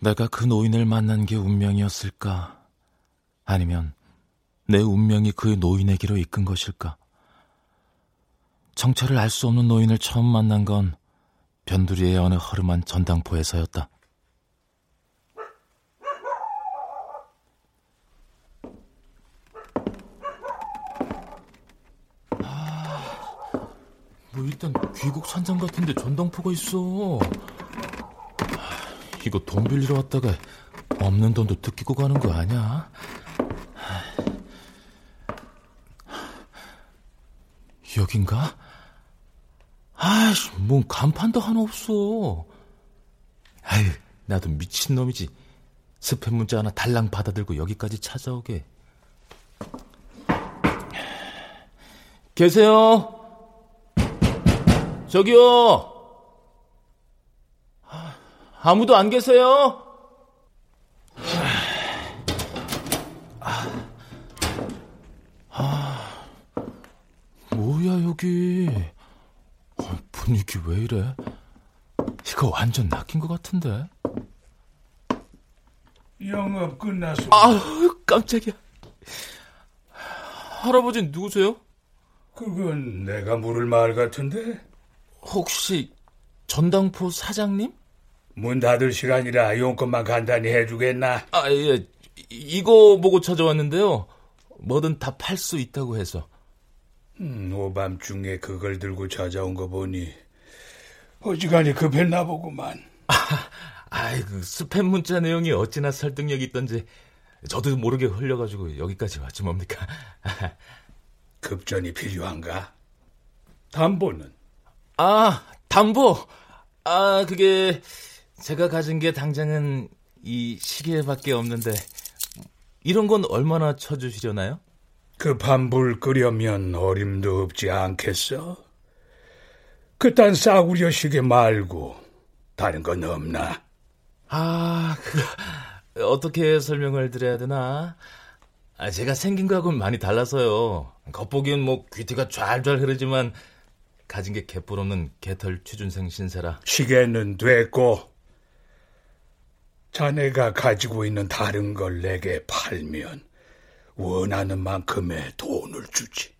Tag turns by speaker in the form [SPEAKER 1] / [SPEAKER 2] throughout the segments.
[SPEAKER 1] 내가 그 노인을 만난 게 운명이었을까? 아니면 내 운명이 그 노인에게로 이끈 것일까? 정체를 알 수 없는 노인을 처음 만난 건 변두리의 어느 허름한 전당포에서였다. 뭐 일단 귀국 산장 같은데 전당포가 있어. 이거 돈 빌리러 왔다가 없는 돈도 뜯기고 가는 거 아니야? 여긴가? 아이씨, 뭔 간판도 하나 없어. 아유, 나도 미친놈이지. 스팸 문자 하나 달랑 받아들고 여기까지 찾아오게. 계세요? 저기요. 아무도 안 계세요? 아, 뭐야 여기 분위기 왜 이래? 이거 완전 낚인 것 같은데.
[SPEAKER 2] 영업 끝났어.
[SPEAKER 1] 아 깜짝이야. 할아버지 누구세요?
[SPEAKER 2] 그건 내가 물을 말 같은데.
[SPEAKER 1] 혹시 전당포 사장님?
[SPEAKER 2] 문 닫을 시간이라 용건만 간단히 해주겠나?
[SPEAKER 1] 아, 예. 이거 보고 찾아왔는데요. 뭐든 다 팔 수 있다고 해서.
[SPEAKER 2] 음, 오밤중에 그걸 들고 찾아온 거 보니 어지간히 급했나 보구만.
[SPEAKER 1] 아, 아이, 그 스팸 문자 내용이 어찌나 설득력 있던지 저도 모르게 흘려가지고 여기까지 왔지 뭡니까.
[SPEAKER 2] 급전이 필요한가? 담보는?
[SPEAKER 1] 아, 담보. 아, 그게 제가 가진 게 당장은 이 시계밖에 없는데 이런 건 얼마나 쳐주시려나요?
[SPEAKER 2] 급한 불 끄려면 어림도 없지 않겠어? 그딴 싸구려 시계 말고 다른 건 없나?
[SPEAKER 1] 아, 그 어떻게 설명을 드려야 되나? 아, 제가 생긴 거하고는 많이 달라서요. 겉보기엔 뭐 귀티가 좔좔 흐르지만 가진 게 개뿔 없는 개털 취준생 신세라.
[SPEAKER 2] 시계는 됐고 자네가 가지고 있는 다른 걸 내게 팔면 원하는 만큼의 돈을 주지.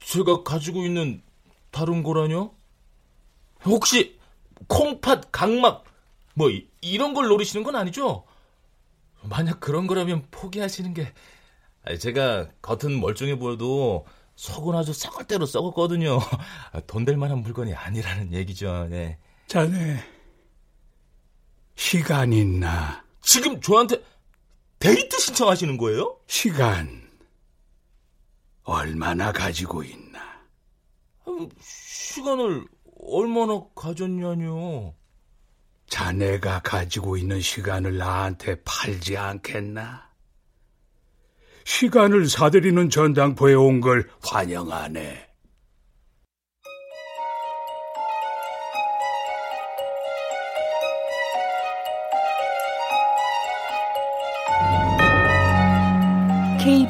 [SPEAKER 1] 제가 가지고 있는 다른 거라뇨? 혹시 콩팥, 각막 뭐 이런 걸 노리시는 건 아니죠? 만약 그런 거라면 포기하시는 게 제가 겉은 멀쩡해 보여도 속은 아주 썩을 대로 썩었거든요. 돈 될 만한 물건이 아니라는 얘기죠. 네.
[SPEAKER 2] 자네 시간 있나?
[SPEAKER 1] 지금 저한테 데이트 신청하시는 거예요?
[SPEAKER 2] 시간 얼마나 가지고 있나?
[SPEAKER 1] 시간을 얼마나 가졌냐뇨?
[SPEAKER 2] 자네가 가지고 있는 시간을 나한테 팔지 않겠나? 시간을 사들이는 전당포에 온 걸 환영하네.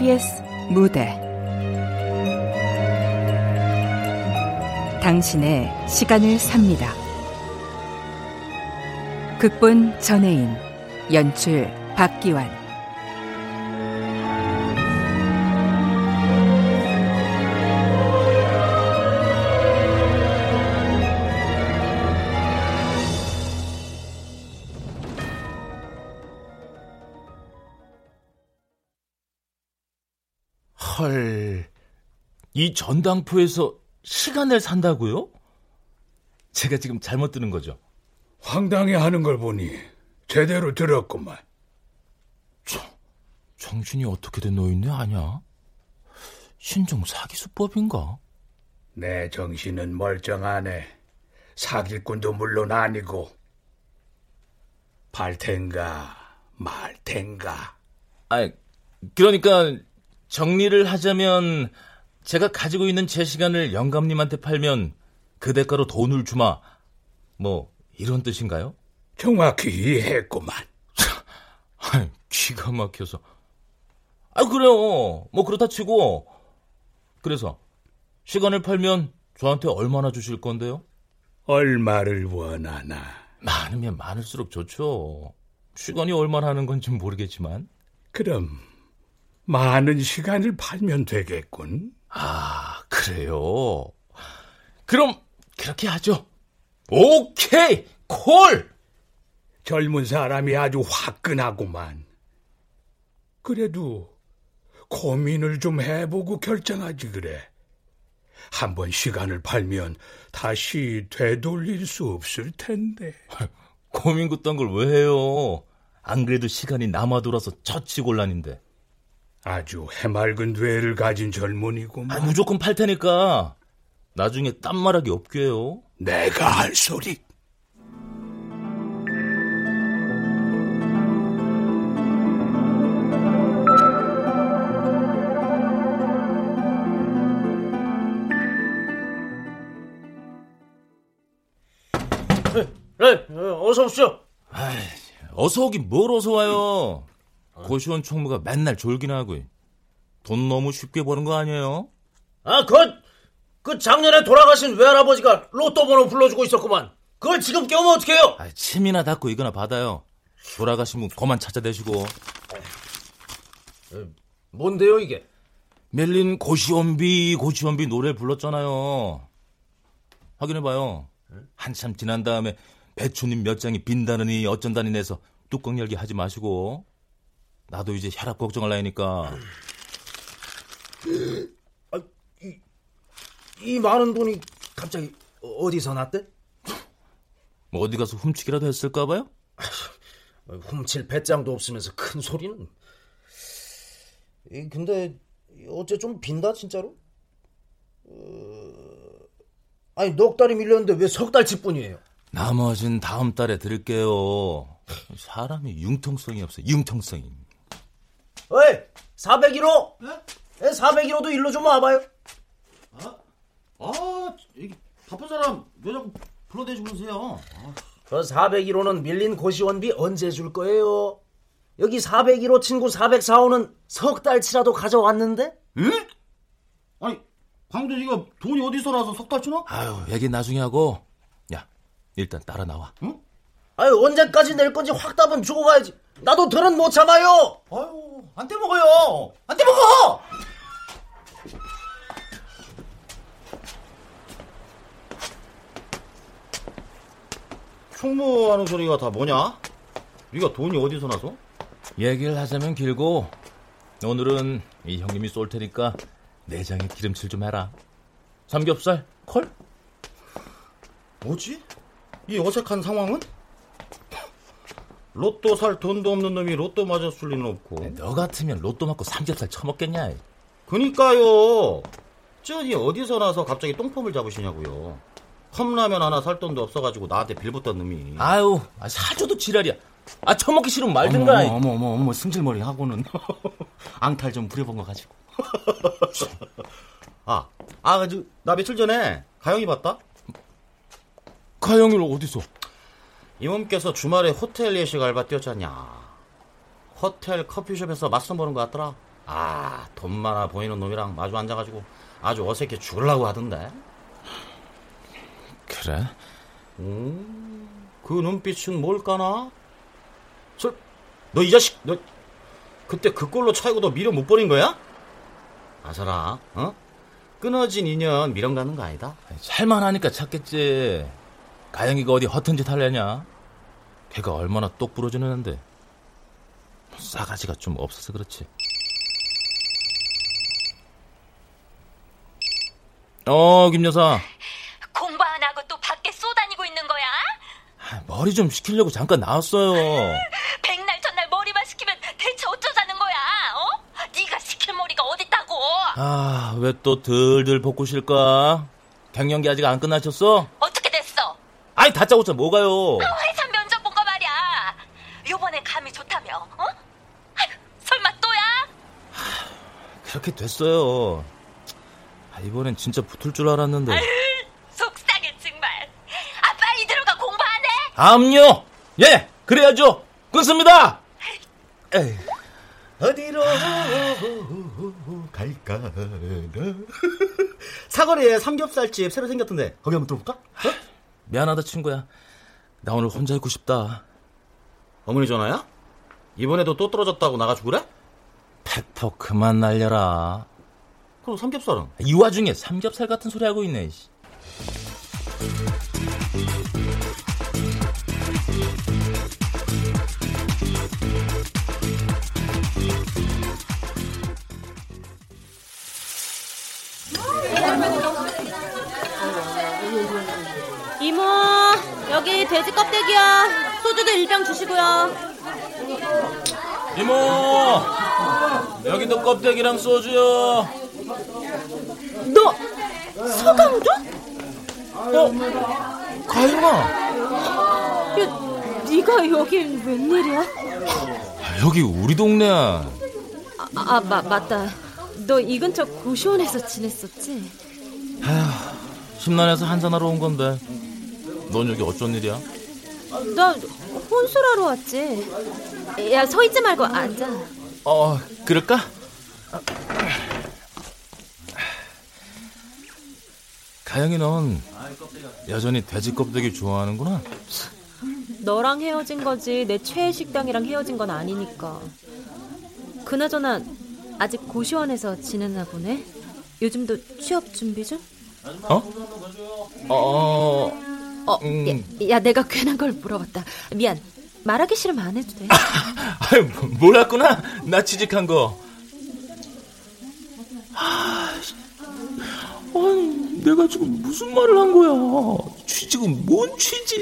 [SPEAKER 3] KBS 무대 당신의 시간을 삽니다. 극본 전혜인 연출 박기환
[SPEAKER 1] 이 전당포에서 시간을 산다고요? 제가 지금 잘못 들은 거죠?
[SPEAKER 2] 황당해 하는 걸 보니 제대로 들었구만.
[SPEAKER 1] 저, 정신이 어떻게 된 노인네 아냐? 신종 사기 수법인가?
[SPEAKER 2] 내 정신은 멀쩡하네. 사기꾼도 물론 아니고. 팔텐가 말텐가.
[SPEAKER 1] 아, 그러니까 정리를 하자면 제가 가지고 있는 제 시간을 영감님한테 팔면 그 대가로 돈을 주마. 뭐 이런 뜻인가요?
[SPEAKER 2] 정확히 이해했구만.
[SPEAKER 1] 아, 기가 막혀서. 아 그래요. 뭐 그렇다 치고 그래서 시간을 팔면 저한테 얼마나 주실 건데요?
[SPEAKER 2] 얼마를 원하나?
[SPEAKER 1] 많으면 많을수록 좋죠. 시간이 얼마나 하는 건지 모르겠지만.
[SPEAKER 2] 그럼 많은 시간을 팔면 되겠군.
[SPEAKER 1] 아, 그래요. 그럼 그렇게 하죠. 오케이, 콜!
[SPEAKER 2] 젊은 사람이 아주 화끈하구만. 그래도 고민을 좀 해보고 결정하지 그래. 한번 시간을 팔면 다시 되돌릴 수 없을 텐데.
[SPEAKER 1] 고민 그딴 걸왜 해요? 안 그래도 시간이 남아 돌아서 처치 곤란인데.
[SPEAKER 2] 아주 해맑은 뇌를 가진 젊은이구만.
[SPEAKER 1] 아, 무조건 팔 테니까 나중에 딴 말하기 없게 해요.
[SPEAKER 2] 내가 할 소리.
[SPEAKER 4] 네, 어서 오십시오.
[SPEAKER 1] 아이, 어서 오긴 뭘 어서 와요. 고시원 총무가 맨날 졸기나 하고 돈 너무 쉽게 버는 거 아니에요?
[SPEAKER 4] 아, 그, 그 작년에 돌아가신 외할아버지가 로또 번호 불러주고 있었구만. 그걸 지금 깨우면 어떡해요?
[SPEAKER 1] 아, 침이나 닦고 이거나 받아요. 돌아가신 분 그만 찾아대시고.
[SPEAKER 4] 뭔데요, 이게?
[SPEAKER 1] 멜린 고시원비 고시원비 노래 불렀잖아요. 확인해봐요. 한참 지난 다음에 배추님 몇 장이 빈다느니 어쩐다니 내서 뚜껑 열기 하지 마시고 나도 이제 혈압 걱정할 나이니까
[SPEAKER 4] 이 많은 돈이 갑자기 어디서 났대?
[SPEAKER 1] 뭐 어디 가서 훔치기라도 했을까 봐요?
[SPEAKER 4] 훔칠 배짱도 없으면서 큰 소리는. 이, 근데 어째 좀 빈다 진짜로? 어... 아니 넉 달이 밀렸는데 왜 석 달치뿐이에요?
[SPEAKER 1] 나머진 다음 달에 드릴게요. 사람이 융통성이 없어. 융통성이.
[SPEAKER 4] 어이 401호? 네? 401호도 일로 좀 와봐요.
[SPEAKER 5] 아, 이 바쁜 사람 왜 자꾸 불러대주면서요? 아,
[SPEAKER 4] 그 401호는 밀린 고시원비 언제 줄 거예요? 여기 401호 친구 404호는 석 달치라도 가져왔는데?
[SPEAKER 5] 에? 아니, 광준이가 돈이 어디서 나서 석 달치나?
[SPEAKER 1] 아유, 얘기 나중에 하고. 야, 일단 따라 나와.
[SPEAKER 4] 아유 언제까지 낼 건지 확답은 주고 가야지. 나도 들은 못 참아요.
[SPEAKER 5] 아유, 안 떼먹어요! 안 떼먹어! 총무하는 소리가 다 뭐냐? 네가 돈이 어디서 나서?
[SPEAKER 1] 얘기를 하자면 길고 오늘은 이 형님이 쏠 테니까 내장에 기름칠 좀 해라. 삼겹살 콜?
[SPEAKER 5] 뭐지? 이 어색한 상황은? 로또 살 돈도 없는 놈이 로또 맞았을 리는 없고.
[SPEAKER 1] 너 같으면 로또 맞고 삼겹살 처먹겠냐?
[SPEAKER 5] 그니까요. 쩐이 어디서 나서 갑자기 똥폼을 잡으시냐고요. 컵라면 하나 살 돈도 없어가지고 나한테 빌붙던 놈이.
[SPEAKER 1] 아유, 아, 사줘도 지랄이야. 아 처먹기 싫으면 말든가.
[SPEAKER 5] 어머, 어머, 어머, 어머, 승질머리 하고는. 앙탈 좀 부려본 거 가지고. 아, 아, 저, 나 며칠 전에 가영이 봤다?
[SPEAKER 1] 가영이를 어디서?
[SPEAKER 5] 이몸께서 주말에 호텔 예식 알바 뛰었잖냐. 호텔 커피숍에서 맞선 보는 것 같더라. 아, 돈 많아 보이는 놈이랑 마주 앉아가지고 아주 어색해 죽으려고 하던데.
[SPEAKER 1] 그래?
[SPEAKER 5] 그 눈빛은 뭘까나? 설, 너이 자식, 너 그때 그 꼴로 차이고 너 미련 못 버린 거야? 아서라, 어? 끊어진 인연 미련 가는 거 아니다?
[SPEAKER 1] 살만하니까 찾겠지. 가영이가 어디 허튼 짓 하려냐? 걔가 얼마나 똑 부러지는 애인데. 싸가지가 좀 없어서 그렇지. 어, 김 여사.
[SPEAKER 6] 공부 안 하고 또 밖에 쏘다니고 있는 거야?
[SPEAKER 1] 아, 머리 좀 식히려고 잠깐 나왔어요.
[SPEAKER 6] 백날 전날 머리만 시키면 대체 어쩌자는 거야? 어? 네가 시킬 머리가 어딨다고?
[SPEAKER 1] 아, 왜 또 들들 볶고 실까? 갱년기 아직 안 끝나셨어?
[SPEAKER 6] 어떻게 됐어?
[SPEAKER 1] 아이, 다짜고짜 뭐가요?
[SPEAKER 6] 회사 면접 본 거 말이야. 요번엔 감이 좋다며? 어? 아휴, 설마 또야?
[SPEAKER 1] 그렇게 됐어요. 아, 이번엔 진짜 붙을 줄 알았는데.
[SPEAKER 6] 속상해 정말. 아 빨리 들어가 공부 안 해?
[SPEAKER 1] 암요! 예! 그래야죠! 끊습니다! 에이.
[SPEAKER 5] 어디로 갈까? 사거리에 삼겹살집 새로 생겼던데 거기 한번 들어볼까?
[SPEAKER 1] 미안하다 친구야. 나 오늘 혼자 있고 싶다.
[SPEAKER 5] 어머니 전화야? 이번에도 또 떨어졌다고 나가지고 그래?
[SPEAKER 1] 팩폭 그만 날려라.
[SPEAKER 5] 그럼 삼겹살은?
[SPEAKER 1] 이 와중에 삼겹살 같은 소리 하고 있네. 씨.
[SPEAKER 7] 이모, 여기 돼지 껍데기야. 소주도 일병 주시고요.
[SPEAKER 1] 이모, 여기도 껍데기랑 소주요.
[SPEAKER 7] 너 서강도?
[SPEAKER 1] 어, 가영아,
[SPEAKER 7] 야, 네가 여긴 웬일이야?
[SPEAKER 1] 여기 우리 동네야.
[SPEAKER 7] 아, 아 마, 맞다. 너 이 근처 고시원에서 지냈었지?
[SPEAKER 1] 심란해서 한잔하러 온 건데. 넌 여기 어쩐 일이야?
[SPEAKER 7] 나 혼술하러 왔지. 야, 서 있지 말고 앉아.
[SPEAKER 1] 어, 그럴까? 가영이 넌 여전히 돼지 껍데기 좋아하는구나.
[SPEAKER 7] 너랑 헤어진 거지 내 최애 식당이랑 헤어진 건 아니니까. 그나저나 아직 고시원에서 지내나 보네. 요즘도 취업 준비 중?
[SPEAKER 1] 어? 어,
[SPEAKER 7] 어,
[SPEAKER 1] 음.
[SPEAKER 7] 야, 야, 내가 괜한 걸 물어봤다. 미안. 말하기 싫으면 안 해도 돼.
[SPEAKER 1] 아유, 몰랐구나. 나 취직한 거. 아니, 내가 지금 무슨 말을 한 거야? 취직은 뭔 취직?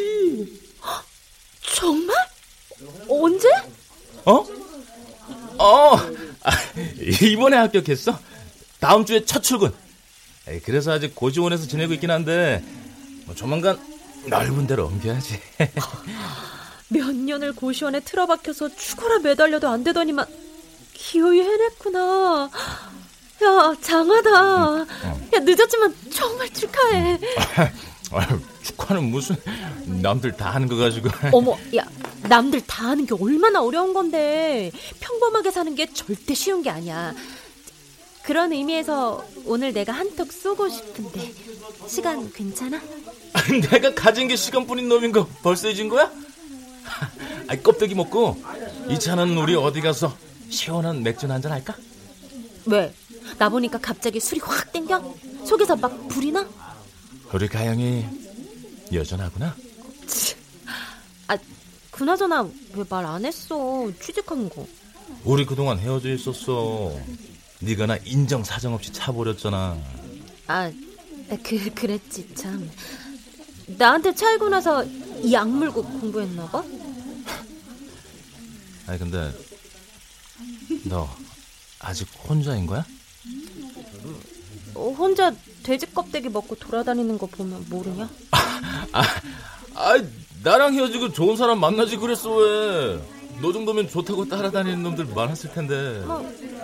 [SPEAKER 7] 정말? 언제?
[SPEAKER 1] 어? 어, 아, 이번에 합격했어. 다음 주에 첫 출근. 그래서 아직 고시원에서 지내고 있긴 한데, 뭐 조만간 넓은 데로 옮겨야지.
[SPEAKER 7] 몇 년을 고시원에 틀어박혀서 죽어라 매달려도 안 되더니만 기어이 해냈구나. 야, 장하다. 야, 늦었지만 정말 축하해.
[SPEAKER 1] 아유, 축하는 무슨 남들 다 하는 거 가지고.
[SPEAKER 7] 어머, 야, 남들 다 하는 게 얼마나 어려운 건데. 평범하게 사는 게 절대 쉬운 게 아니야. 그런 의미에서 오늘 내가 한턱 쏘고 싶은데 시간 괜찮아?
[SPEAKER 1] 내가 가진 게 시간뿐인 놈인 거 벌써 잊은 거야? 아이, 껍데기 먹고 이 차는 우리 어디 가서 시원한 맥주 한잔 할까?
[SPEAKER 7] 왜? 나 보니까 갑자기 술이 확 땡겨? 속에서 막 불이 나?
[SPEAKER 1] 우리 가영이 여전하구나.
[SPEAKER 7] 아, 그나저나 왜 말 안 했어? 취직한 거.
[SPEAKER 1] 우리 그동안 헤어져 있었어. 네가 나 인정 사정 없이 차버렸잖아.
[SPEAKER 7] 아, 그 그랬지 참. 나한테 차이고 나서 이 악물고 공부했나 봐.
[SPEAKER 1] 아니 근데 너 아직 혼자인 거야?
[SPEAKER 7] 어, 혼자 돼지 껍데기 먹고 돌아다니는 거 보면 모르냐?
[SPEAKER 1] 아, 아, 나랑 헤어지고 좋은 사람 만나지 그랬어 왜? 너 정도면 좋다고 따라다니는 놈들 많았을 텐데.
[SPEAKER 7] 뭐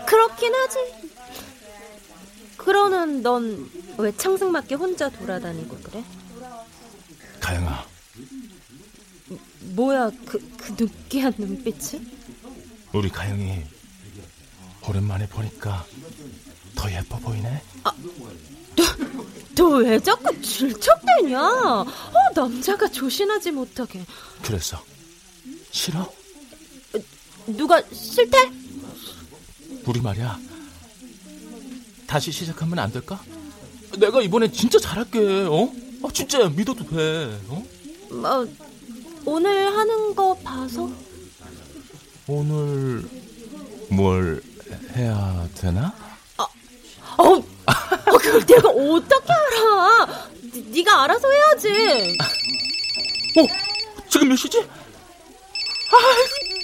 [SPEAKER 7] 그렇긴 하지. 그러는 넌 왜 창승맞게 혼자 돌아다니고 그래?
[SPEAKER 1] 가영아,
[SPEAKER 7] 뭐야 그, 그 느끼한 눈빛은?
[SPEAKER 1] 우리 가영이 오랜만에 보니까 더 예뻐 보이네.
[SPEAKER 7] 너왜 자꾸 질척대냐? 어, 남자가 조신하지 못하게.
[SPEAKER 1] 그래서 싫어?
[SPEAKER 7] 누가 싫대?
[SPEAKER 1] 우리 말이야. 다시 시작하면 안 될까? 내가 이번엔 진짜 잘할게. 어? 아, 진짜 믿어도 돼. 어?
[SPEAKER 7] 뭐 오늘 하는 거 봐서
[SPEAKER 1] 오늘 뭘 해야 되나?
[SPEAKER 7] 어, 어 그걸 내가 어떻게 알아? 니, 네가 알아서 해야지.
[SPEAKER 1] 어? 지금 몇 시지? 아,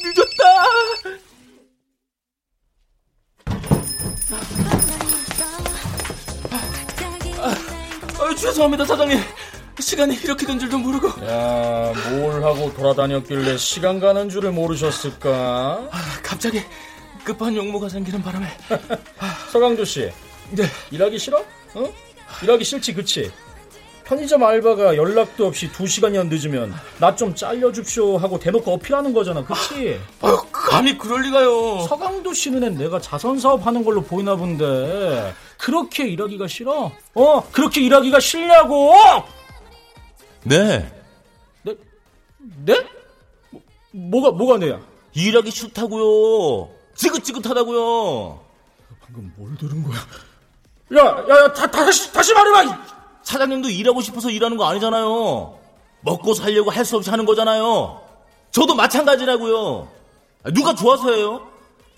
[SPEAKER 1] 늦었다. 아, 죄송합니다, 사장님. 시간이 이렇게 된 줄도 모르고.
[SPEAKER 8] 야, 뭘 하고 돌아다녔길래 시간 가는 줄을 모르셨을까?
[SPEAKER 1] 아, 갑자기 급한 용무가 생기는 바람에.
[SPEAKER 8] 서강조 씨,
[SPEAKER 1] 네.
[SPEAKER 8] 일하기 싫어? 어? 일하기 싫지, 그치? 편의점 알바가 연락도 없이 두 시간이나 늦으면 나 좀 잘려줍쇼 하고 대놓고 어필하는 거잖아, 그치?
[SPEAKER 1] 아, 감히 그럴 리가요.
[SPEAKER 8] 서강도 씨 눈엔 내가 자선사업 하는 걸로 보이나 본데 그렇게 일하기가 싫어? 어? 그렇게 일하기가 싫냐고?
[SPEAKER 1] 네.
[SPEAKER 8] 네? 네? 뭐, 뭐가 뭐가 내야?
[SPEAKER 1] 일하기 싫다고요. 지긋지긋하다고요.
[SPEAKER 8] 방금 뭘 들은 거야? 야, 야, 야, 다, 다시, 다시 말해봐!
[SPEAKER 1] 사장님도 일하고 싶어서 일하는 거 아니잖아요. 먹고 살려고 할 수 없이 하는 거잖아요. 저도 마찬가지라고요. 누가 좋아서해요?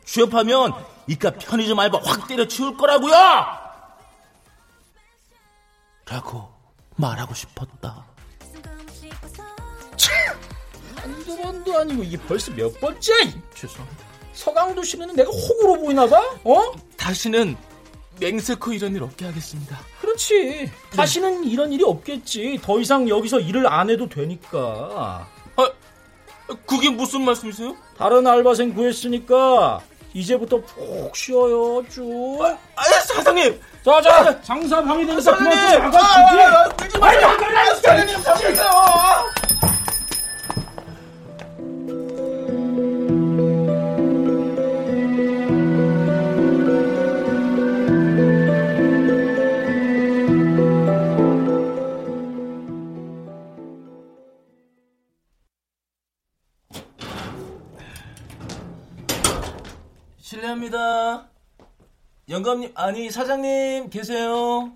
[SPEAKER 1] 취업하면 이깟 편의점 알바 확 때려치울 거라고요! 라고 말하고 싶었다.
[SPEAKER 8] 한두 번도 아니고 이게 벌써 몇 번째?
[SPEAKER 1] 죄송합니다.
[SPEAKER 8] 서강도 씨는 내가 호구로 보이나 봐? 어?
[SPEAKER 1] 다시는 맹세코 이런 일 없게 하겠습니다.
[SPEAKER 8] 그렇지. 다시는 이런 일이 없겠지. 더 이상 여기서 일을 안 해도 되니까.
[SPEAKER 1] 아, 그게 무슨 말씀이세요?
[SPEAKER 8] 다른 알바생 구했으니까 이제부터 푹 쉬어요, 쭉.
[SPEAKER 1] 아, 사장님!
[SPEAKER 8] 자, 자, 장사 방해되니까 그만 좀 나가,
[SPEAKER 1] 끌지 마요! 사장님, 잠시만요! 실례합니다. 영감님, 아니, 사장님, 계세요?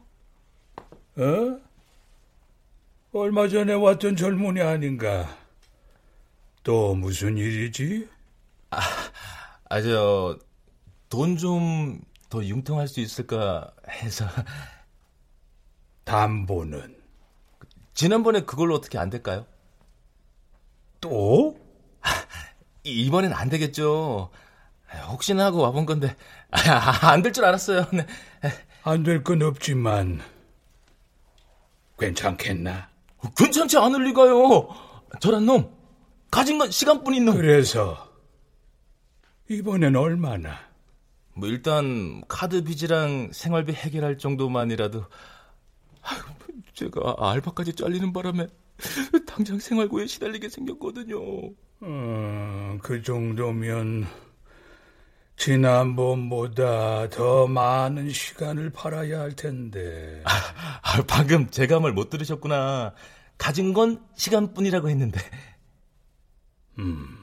[SPEAKER 2] 어? 얼마 전에 왔던 젊은이 아닌가? 또 무슨 일이지?
[SPEAKER 1] 아, 저, 돈 좀 더 융통할 수 있을까 해서.
[SPEAKER 2] 담보는
[SPEAKER 1] 지난번에 그걸로 어떻게 안 될까요?
[SPEAKER 2] 또?
[SPEAKER 1] 이번엔 안 되겠죠. 혹시나 하고 와본 건데, 안될 줄 알았어요. 네.
[SPEAKER 2] 안될 건 없지만 괜찮겠나?
[SPEAKER 1] 괜찮지 않을 리가요. 저란 놈, 가진 건 시간뿐인 놈.
[SPEAKER 2] 그래서 이번엔 얼마나?
[SPEAKER 1] 뭐 일단 카드 빚이랑 생활비 해결할 정도만이라도 아유, 제가 알바까지 잘리는 바람에 당장 생활고에 시달리게 생겼거든요.
[SPEAKER 2] 어, 그 정도면 지난번보다 더 많은 시간을 팔아야 할 텐데.
[SPEAKER 1] 아, 방금 제 감을 못 들으셨구나. 가진 건 시간뿐이라고 했는데.
[SPEAKER 2] 음,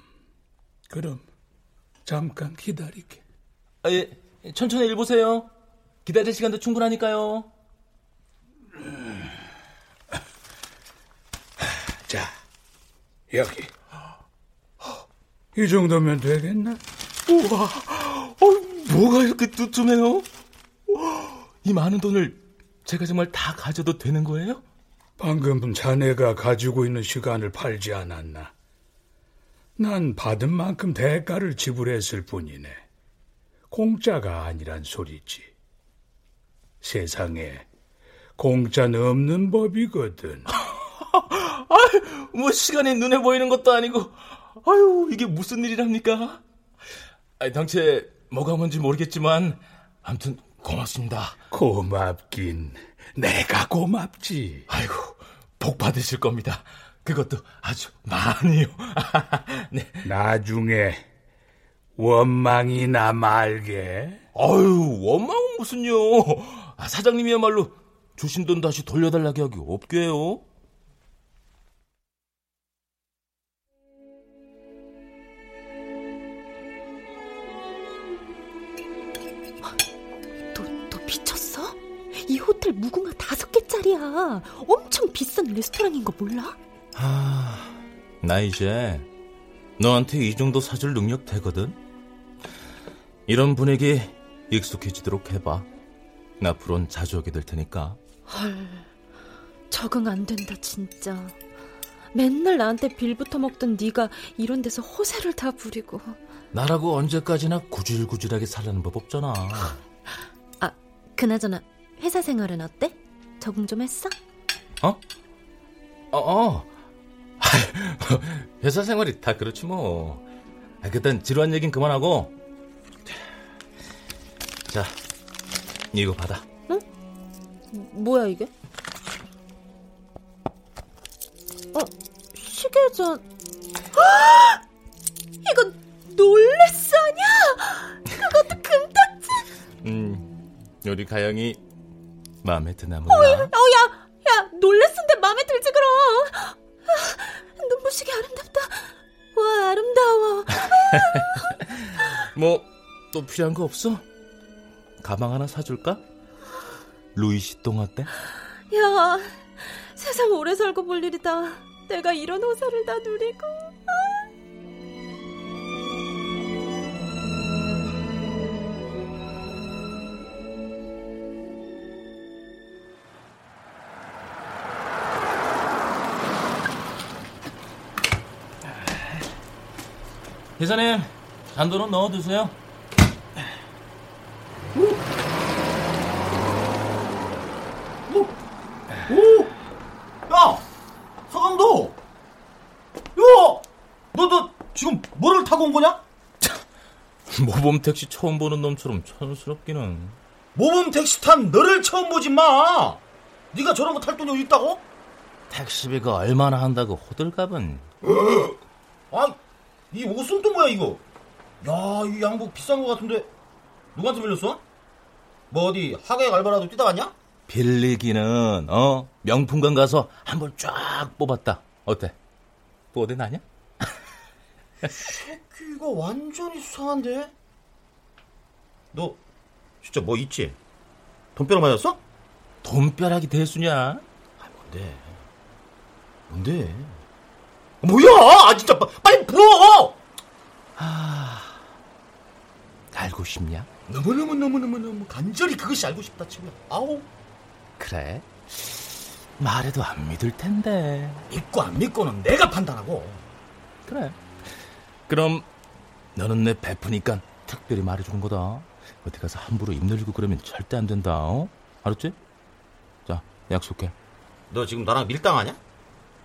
[SPEAKER 2] 그럼 잠깐 기다리게.
[SPEAKER 1] 아, 예, 천천히 일 보세요. 기다릴 시간도 충분하니까요.
[SPEAKER 2] 자, 여기. 이 정도면 되겠나?
[SPEAKER 1] 우와, 어, 뭐가 이렇게 두툼해요? 이 많은 돈을 제가 정말 다 가져도 되는 거예요?
[SPEAKER 2] 방금 자네가 가지고 있는 시간을 팔지 않았나? 난 받은 만큼 대가를 지불했을 뿐이네. 공짜가 아니란 소리지. 세상에 공짜는 없는 법이거든.
[SPEAKER 1] 아유, 뭐 시간이 눈에 보이는 것도 아니고, 아유, 이게 무슨 일이랍니까? 아니, 당최 뭐가 뭔지 모르겠지만, 아무튼 고맙습니다.
[SPEAKER 2] 고맙긴 내가 고맙지.
[SPEAKER 1] 아이고, 복 받으실 겁니다. 그것도 아주 많이요. 네.
[SPEAKER 2] 나중에 원망이나 말게.
[SPEAKER 1] 아유, 원망은 무슨요. 아, 사장님이야말로 주신 돈 다시 돌려달라게 하기 없게 해요.
[SPEAKER 7] 호텔 무궁화 다섯 개짜리야. 엄청 비싼 레스토랑인 거 몰라?
[SPEAKER 1] 아, 나 이제 너한테 이 정도 사줄 능력 되거든. 이런 분위기 익숙해지도록 해봐. 앞으론 자주 오게 될 테니까.
[SPEAKER 7] 헐, 적응 안 된다 진짜. 맨날 나한테 빌부터 먹던 네가 이런 데서 호세를 다 부리고.
[SPEAKER 1] 나라고 언제까지나 구질구질하게 살라는 법 없잖아.
[SPEAKER 7] 아, 그나저나 회사 생활은 어때? 적응 좀 했어?
[SPEAKER 1] 어? 어, 어. 회사 생활이 다 그렇지 뭐. 아, 그땐 지루한 얘긴 그만하고. 자, 이거 받아.
[SPEAKER 7] 뭐야 이게? 어, 시계전. 헉! 이건 놀랬어 아니야? 그것도 금딱지.
[SPEAKER 1] 음, 우리 가영이 마음에 드나
[SPEAKER 7] 어,
[SPEAKER 1] 몰라.
[SPEAKER 7] 야, 야, 놀랬는데 마음에 들지 그럼. 아, 눈부시게 아름답다. 와, 아름다워.
[SPEAKER 1] 뭐 또 필요한 거 없어? 가방 하나 사줄까? 루이시 똥 어때?
[SPEAKER 7] 야, 세상 오래 살고 볼 일이다. 내가 이런 호사를 다 누리고.
[SPEAKER 1] 기사님, 잔돈은 넣어두세요.
[SPEAKER 5] 야! 서강도! 야! 너, 너, 지금 뭐를 타고 온 거냐?
[SPEAKER 1] 모범 택시 처음 보는 놈처럼 촌스럽기는.
[SPEAKER 5] 모범 택시 탄 너를 처음 보지 마! 네가 저런 거 탈 돈이 어디 있다고?
[SPEAKER 1] 택시비가 얼마나 한다고 호들갑은.
[SPEAKER 5] 아, 이 옷은 또 뭐야, 이거? 야, 이 양복 비싼 거 같은데, 누구한테 빌렸어? 뭐 어디, 하객 알바라도 뛰다 갔냐?
[SPEAKER 1] 빌리기는 어 명품관 가서 한 번 쫙 뽑았다. 어때? 또 어디 나냐?
[SPEAKER 5] 새끼가 완전히 수상한데? 너, 진짜 뭐 있지? 돈벼락 맞았어?
[SPEAKER 1] 돈벼락이 대수냐?
[SPEAKER 5] 뭔데? 뭔데? 뭐야! 아, 진짜, 빠- 빨리 불어!
[SPEAKER 1] 알고 싶냐?
[SPEAKER 5] 너무 너무 너무 너무 너무 간절히 그것이 알고 싶다, 친구야. 아우.
[SPEAKER 1] 그래? 말해도 안 믿을 텐데.
[SPEAKER 5] 믿고 안 믿고는 내가 판단하고.
[SPEAKER 1] 그래. 그럼 너는 내 베프니까 특별히 말해주는 거다. 어디 가서 함부로 입 늘리고 그러면 절대 안 된다. 어? 알았지? 자, 약속해.
[SPEAKER 5] 너 지금 나랑 밀당하냐?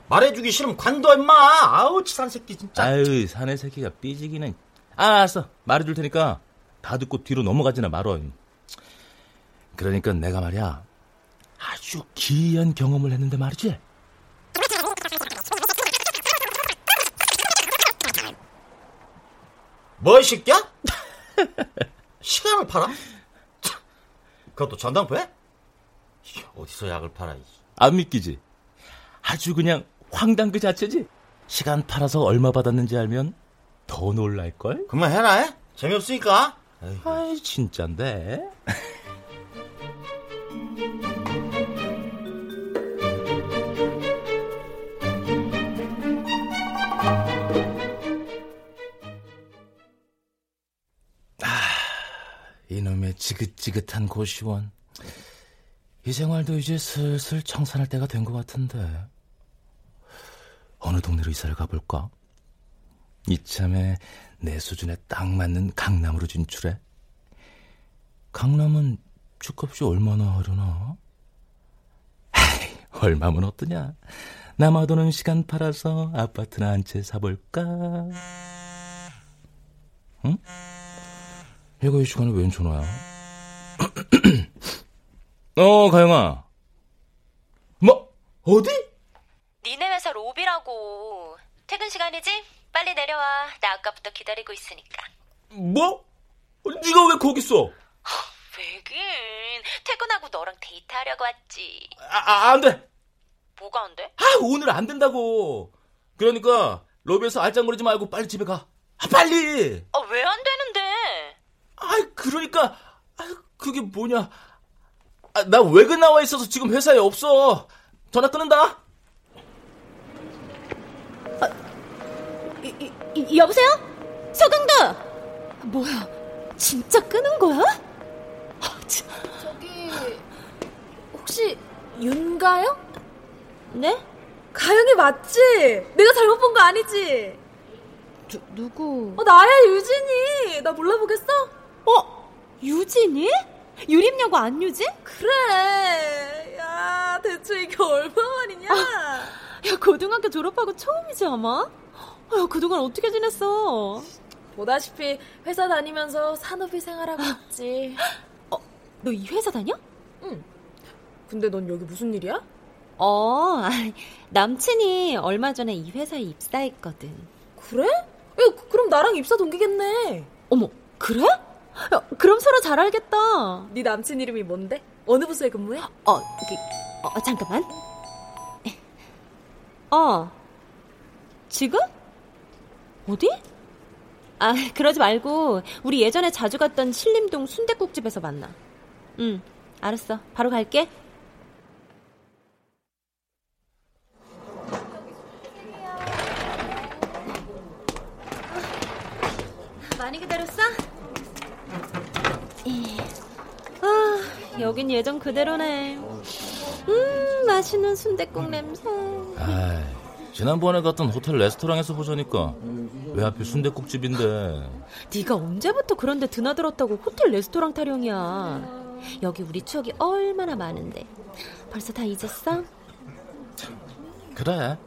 [SPEAKER 5] 말해주기 싫으면 관둬, 임마! 아우, 치산 새끼, 진짜.
[SPEAKER 1] 아유, 사내 새끼가 삐지기는. 아, 알았어. 말해줄 테니까 다 듣고 뒤로 넘어가지나 말어. 그러니까 내가 말이야. 아주 기이한 경험을 했는데 말이지.
[SPEAKER 5] 뭐, 이 새끼야? 시간을 팔아? 참, 그것도 전당포에? 어디서 약을 팔아, 이.
[SPEAKER 1] 안 믿기지? 아주 그냥 황당 그 자체지? 시간 팔아서 얼마 받았는지 알면 더 놀랄걸?
[SPEAKER 5] 그만 해라, 해? 재미없으니까. 에이.
[SPEAKER 1] 아이, 진짠데. 아, 이놈의 지긋지긋한 고시원. 이 생활도 이제 슬슬 청산할 때가 된 것 같은데. 어느 동네로 이사를 가볼까? 이참에 내 수준에 딱 맞는 강남으로 진출해. 강남은 집값이 얼마나 하려나? 에이, 얼마면 어떠냐? 남아도는 시간 팔아서 아파트나 한 채 사볼까? 응? 이거 이 시간에 웬 전화야? 어, 가영아. 뭐, 어디?
[SPEAKER 6] 회사 로비라고. 퇴근 시간이지? 빨리 내려와. 나 아까부터 기다리고 있으니까.
[SPEAKER 1] 뭐? 네가 왜 거기 있어?
[SPEAKER 6] 왜긴? 퇴근하고 너랑 데이트하려고 왔지.
[SPEAKER 1] 아, 아, 안 돼.
[SPEAKER 6] 뭐가 안 돼?
[SPEAKER 1] 아, 오늘 안 된다고. 그러니까 로비에서 알짱거리지 말고 빨리 집에 가. 아, 빨리.
[SPEAKER 6] 아, 왜 안 되는데?
[SPEAKER 1] 아, 그러니까 아, 그게 뭐냐? 아, 나 외근 나와 있어서 지금 회사에 없어. 전화 끊는다.
[SPEAKER 7] 이, 이, 이, 여보세요? 서강도! 뭐야, 진짜 끄는 거야? 아, 참.
[SPEAKER 9] 저기 혹시 윤가영?
[SPEAKER 7] 네?
[SPEAKER 9] 가영이 맞지? 내가 잘못 본 거 아니지?
[SPEAKER 7] 누, 누구?
[SPEAKER 9] 어 나야 유진이. 나 몰라보겠어?
[SPEAKER 7] 어? 유진이? 유림여고 안유진?
[SPEAKER 9] 그래. 야 대체 이게 얼마 만이냐?
[SPEAKER 7] 야, 고등학교 졸업하고 처음이지, 아마? 야, 그동안 어떻게 지냈어?
[SPEAKER 9] 보다시피 회사 다니면서 산업이 생활하고 있지.
[SPEAKER 7] 어, 너 이 회사 다녀?
[SPEAKER 9] 근데 넌 여기 무슨 일이야?
[SPEAKER 7] 어, 남친이 얼마 전에 이 회사에 입사했거든.
[SPEAKER 9] 그래? 야, 그- 그럼 나랑 입사 동기겠네.
[SPEAKER 7] 어머, 그래? 야, 그럼 서로 잘 알겠다.
[SPEAKER 9] 네 남친 이름이 뭔데? 어느 부서에 근무해?
[SPEAKER 7] 어, 그, 어, 잠깐만. 어, 지금? 어디? 아, 그러지 말고 우리 예전에 자주 갔던 신림동 순대국집에서 만나. 응, 알았어. 바로 갈게. 많이 기다렸어? 아, 여긴 예전 그대로네. 음, 맛있는 순대국 냄새.
[SPEAKER 1] 아, 지난번에 갔던 호텔 레스토랑에서 보자니까 왜 하필 순대국집인데?
[SPEAKER 7] 네가 언제부터 그런데 드나들었다고 호텔 레스토랑 타령이야. 여기 우리 추억이 얼마나 많은데. 벌써 다 잊었어?
[SPEAKER 1] 그래.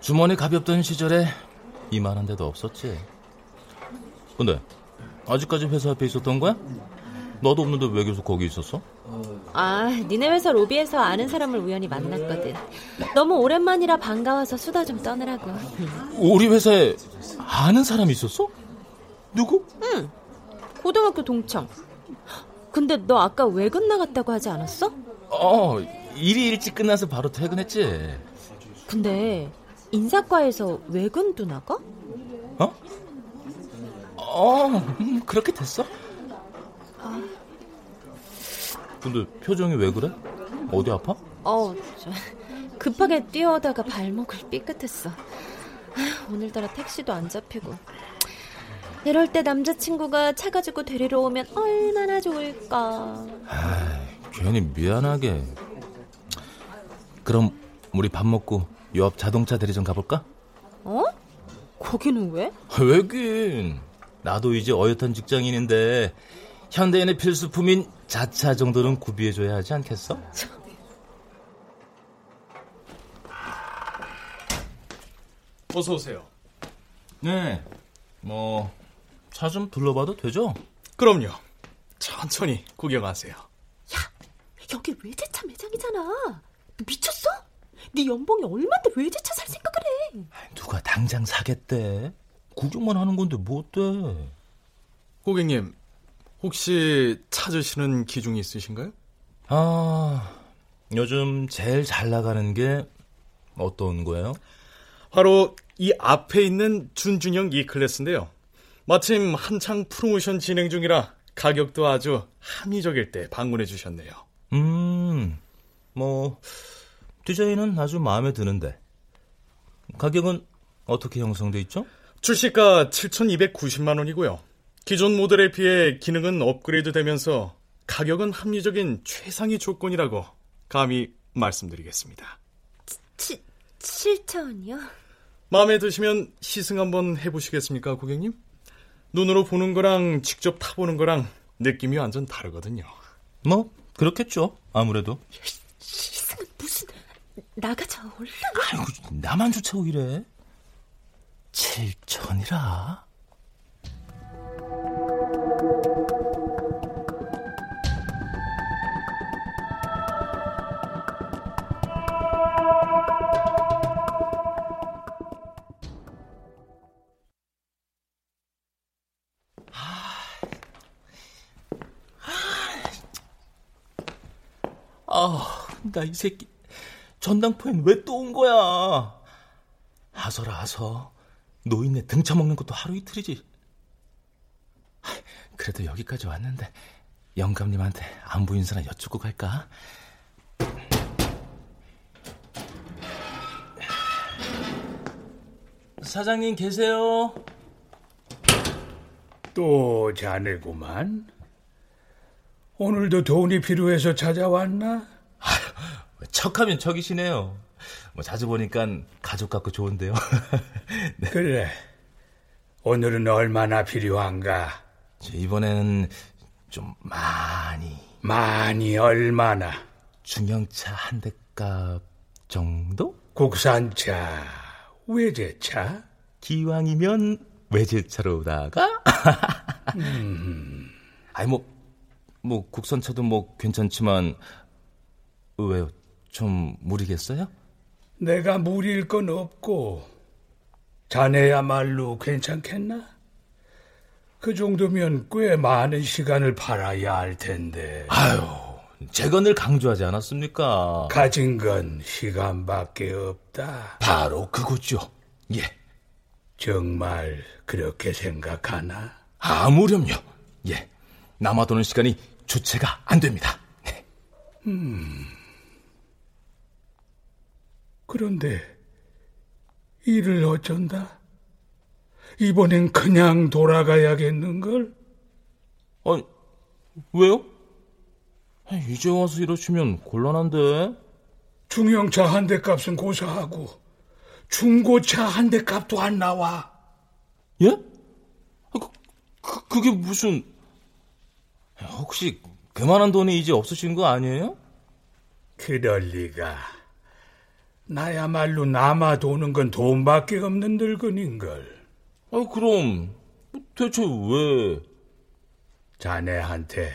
[SPEAKER 1] 주머니 가볍던 시절에 이만한 데도 없었지. 근데 아직까지 회사 앞에 있었던 거야? 너도 없는데 왜 계속 거기 있었어?
[SPEAKER 7] 아, 니네 회사 로비에서 아는 사람을 우연히 만났거든. 너무 오랜만이라 반가워서 수다 좀 떠느라고.
[SPEAKER 1] 우리 회사에 아는 사람이 있었어? 누구?
[SPEAKER 7] 응. 고등학교 동창. 근데 너 아까 외근 나갔다고 하지 않았어?
[SPEAKER 1] 어, 일이 일찍 끝나서 바로 퇴근했지.
[SPEAKER 7] 근데 인사과에서 외근도 나가?
[SPEAKER 1] 어? 어, 음, 그렇게 됐어? 근데 표정이 왜 그래? 어디 아파?
[SPEAKER 7] 어, 저, 급하게 뛰어오다가 발목을 삐끗했어. 아휴, 오늘따라 택시도 안 잡히고. 이럴 때 남자친구가 차 가지고 데리러 오면 얼마나 좋을까.
[SPEAKER 1] 아, 괜히 미안하게. 그럼 우리 밥 먹고 옆 자동차 대리점 가볼까?
[SPEAKER 7] 어? 거기는 왜?
[SPEAKER 1] 왜긴. 나도 이제 어엿한 직장인인데 현대인의 필수품인 자차 정도는 구비해줘야 하지 않겠어?
[SPEAKER 10] 어서 오세요.
[SPEAKER 1] 네. 뭐 차 좀 둘러봐도 되죠?
[SPEAKER 10] 그럼요. 천천히 구경하세요.
[SPEAKER 7] 여기 외제차 매장이잖아. 너 미쳤어? 네 연봉이 얼만데 외제차 살 생각을 해?
[SPEAKER 1] 누가 당장 사겠대? 구경만 하는 건데 뭐 어때?
[SPEAKER 10] 고객님, 혹시 찾으시는 기종이 있으신가요?
[SPEAKER 1] 아, 요즘 제일 잘 나가는 게 어떤 거예요?
[SPEAKER 10] 바로 이 앞에 있는 준준형 E클래스인데요. 마침 한창 프로모션 진행 중이라 가격도 아주 합리적일 때 방문해 주셨네요.
[SPEAKER 1] 음, 뭐 디자인은 아주 마음에 드는데 가격은 어떻게 형성돼 있죠?
[SPEAKER 10] 출시가 7,290만 원이고요. 기존 모델에 비해 기능은 업그레이드 되면서 가격은 합리적인 최상위 조건이라고 감히 말씀드리겠습니다.
[SPEAKER 7] 7, 7천이요?
[SPEAKER 10] 마음에 드시면 시승 한번 해보시겠습니까, 고객님? 눈으로 보는 거랑 직접 타보는 거랑 느낌이 완전 다르거든요.
[SPEAKER 1] 뭐 그렇겠죠. 아무래도.
[SPEAKER 7] 시승은 무슨 나가자 얼른.
[SPEAKER 1] 아이고 나만 좋다고 이래. 7천이라. 아, 나이 새끼 전당포엔 왜 또 온 거야? 하서라 하서 노인네 등쳐먹는 것도 하루 이틀이지. 그래도 여기까지 왔는데 영감님한테 안부 인사나 여쭙고 갈까? 사장님 계세요?
[SPEAKER 2] 또 자네구만. 오늘도 돈이 필요해서 찾아왔나?
[SPEAKER 1] 척하면 척이시네요. 뭐 자주 보니까 가족 같고 좋은데요.
[SPEAKER 2] 네. 그래. 오늘은 얼마나 필요한가?
[SPEAKER 1] 이번에는 좀 많이.
[SPEAKER 2] 많이 얼마나?
[SPEAKER 1] 중형차 한 대값 정도?
[SPEAKER 2] 국산차, 외제차?
[SPEAKER 1] 기왕이면 외제차로다가?
[SPEAKER 2] 음.
[SPEAKER 1] 아니 뭐, 뭐 국산차도 뭐 괜찮지만 왜요? 좀 무리겠어요?
[SPEAKER 2] 내가 무리일 건 없고 자네야말로 괜찮겠나? 그 정도면 꽤 많은 시간을 팔아야 할 텐데.
[SPEAKER 1] 아유, 제가 늘 강조하지 않았습니까?
[SPEAKER 2] 가진 건 시간밖에 없다.
[SPEAKER 1] 바로 그거죠. 예.
[SPEAKER 2] 정말 그렇게 생각하나?
[SPEAKER 1] 아무렴요. 예. 남아도는 시간이 주체가 안 됩니다. 네.
[SPEAKER 2] 음. 그런데 일을 어쩐다? 이번엔 그냥 돌아가야겠는걸?
[SPEAKER 1] 아니, 왜요? 이제 와서 이러시면 곤란한데.
[SPEAKER 2] 중형차 한 대 값은 고사하고 중고차 한 대 값도 안 나와.
[SPEAKER 1] 예? 그, 그, 그게 무슨... 혹시 그만한 돈이 이제 없으신 거 아니에요?
[SPEAKER 2] 그럴 리가. 나야말로 남아 도는 건 돈밖에 없는 늙은인걸.
[SPEAKER 1] 아, 그럼 대체 왜?
[SPEAKER 2] 자네한테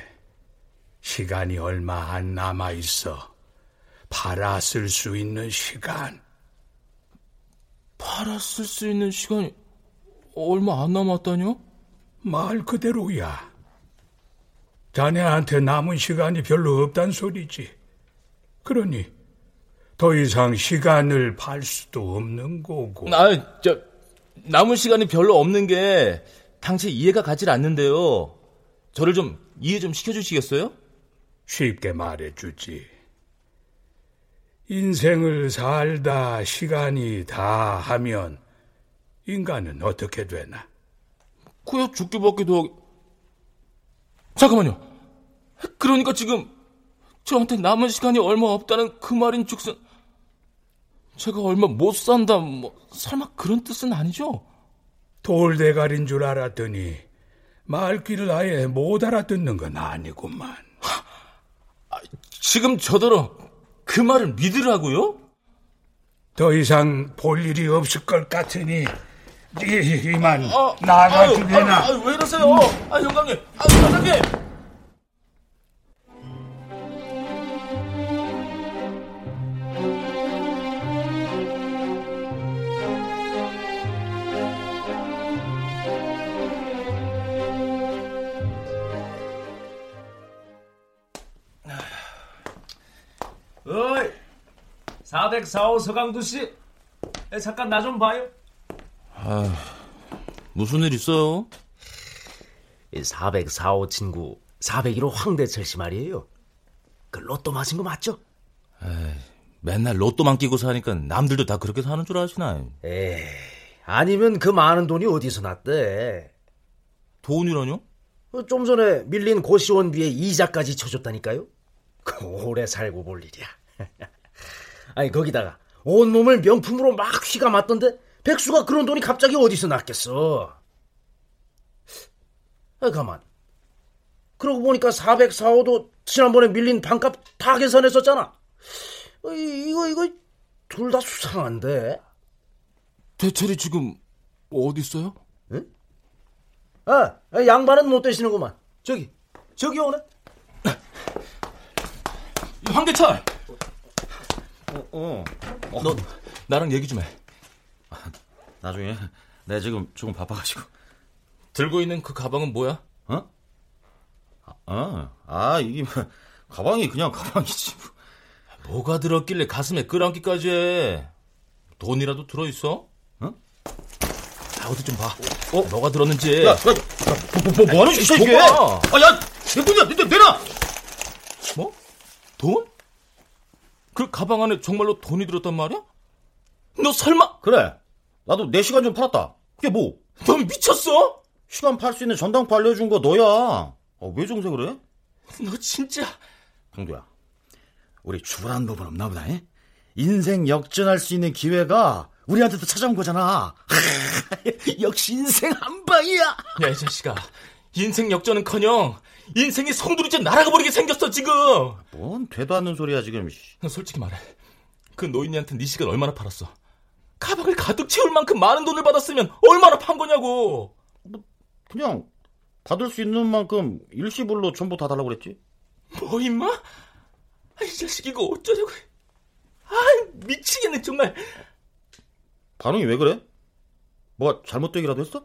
[SPEAKER 2] 시간이 얼마 안 남아 있어. 팔아 쓸 수 있는 시간.
[SPEAKER 1] 팔아 쓸 수 있는 시간이 얼마 안 남았다뇨?
[SPEAKER 2] 말 그대로야. 자네한테 남은 시간이 별로 없단 소리지. 그러니 더 이상 시간을 팔 수도 없는 거고.
[SPEAKER 1] 아, 저 남은 시간이 별로 없는 게 당최 이해가 가질 않는데요. 저를 좀 이해 좀 시켜주시겠어요?
[SPEAKER 2] 쉽게 말해주지. 인생을 살다 시간이 다 하면 인간은 어떻게 되나?
[SPEAKER 1] 그야 죽기밖에 더 잠깐만요. 그러니까 지금 저한테 남은 시간이 얼마 없다는 그 말인 즉슨 제가 얼마 못 산다 뭐 설마 그런 뜻은 아니죠?
[SPEAKER 2] 돌대가리인 줄 알았더니 말귀를 아예 못 알아듣는 건 아니구만.
[SPEAKER 1] 지금 저더러 그 말을 믿으라고요?
[SPEAKER 2] 더 이상 볼 일이 없을 것 같으니 이, 만 아, 나가주게나.
[SPEAKER 1] 아, 아, 왜 이러세요? 아, 영감님, 아, 사장님.
[SPEAKER 4] 어이, 404호 서강두 씨. 잠깐 나 좀 봐요.
[SPEAKER 1] 아, 무슨 일 있어요?
[SPEAKER 4] 404호 친구 401호 황대철 씨 말이에요. 그 로또 맞은 거 맞죠?
[SPEAKER 1] 에이, 맨날 로또만 끼고 사니까 남들도 다 그렇게 사는 줄 아시나?
[SPEAKER 4] 에이, 아니면 그 많은 돈이 어디서 났대?
[SPEAKER 1] 돈이라뇨?
[SPEAKER 4] 어, 좀 전에 밀린 고시원비에 이자까지 쳐줬다니까요? 그 오래 살고 볼 일이야. 아니 거기다가 온몸을 명품으로 막 휘가 맞던데 백수가 그런 돈이 갑자기 어디서 났겠어? 아, 가만. 그러고 보니까 404호도 지난번에 밀린 반값 다 계산했었잖아. 어, 이거, 이거, 둘 다 수상한데?
[SPEAKER 1] 대철이 지금 어디 있어요?
[SPEAKER 4] 응? 아, 양반은 못 되시는구만. 저기, 저기 오네.
[SPEAKER 1] 황대철!
[SPEAKER 5] 어, 어.
[SPEAKER 1] 어. 너, 나랑 얘기 좀 해.
[SPEAKER 5] 나중에 내가 지금 조금 바빠가지고
[SPEAKER 1] 들고 있는 그 가방은 뭐야?
[SPEAKER 5] 어? 아, 아 이게 뭐, 가방이 그냥 가방이지 뭐.
[SPEAKER 1] 뭐가 들었길래 가슴에 끌안기까지 해 돈이라도 들어있어? 어? 아, 어디 좀 봐. 어? 뭐가 들었는지.
[SPEAKER 5] 야, 야, 야 뭐, 뭐, 뭐 하는 짓이야, 이게? 아, 야, 내 돈이야, 내, 내놔!
[SPEAKER 1] 뭐? 돈? 그 가방 안에 정말로 돈이 들었단 말이야? 너 설마?
[SPEAKER 5] 그래. 나도 내 시간 좀 팔았다. 그게 뭐?
[SPEAKER 1] 넌 미쳤어?
[SPEAKER 5] 시간 팔 수 있는 전당포 알려준 거 너야. 어, 왜 정색을 해?
[SPEAKER 1] 너 진짜.
[SPEAKER 5] 강도야, 우리 죽으라는 법은 없나 보다. 에? 인생 역전할 수 있는 기회가 우리한테도 찾아온 거잖아. 역시 인생 한 방이야.
[SPEAKER 1] 야, 이 자식아. 인생 역전은커녕 인생이 송두리째 날아가 버리게 생겼어 지금.
[SPEAKER 5] 뭔 되도 않는 소리야 지금.
[SPEAKER 1] 솔직히 말해. 그 노인네한테 네 시간 얼마나 팔았어? 가방을 가득 채울 만큼 많은 돈을 받았으면 얼마나 판 거냐고.
[SPEAKER 5] 뭐 그냥 받을 수 있는 만큼 일시불로 전부 다 달라고 그랬지.
[SPEAKER 1] 뭐 임마? 아, 이 자식 이거 어쩌려고. 아 미치겠네 정말.
[SPEAKER 5] 반응이 왜 그래? 뭐가 잘못되기라도 했어?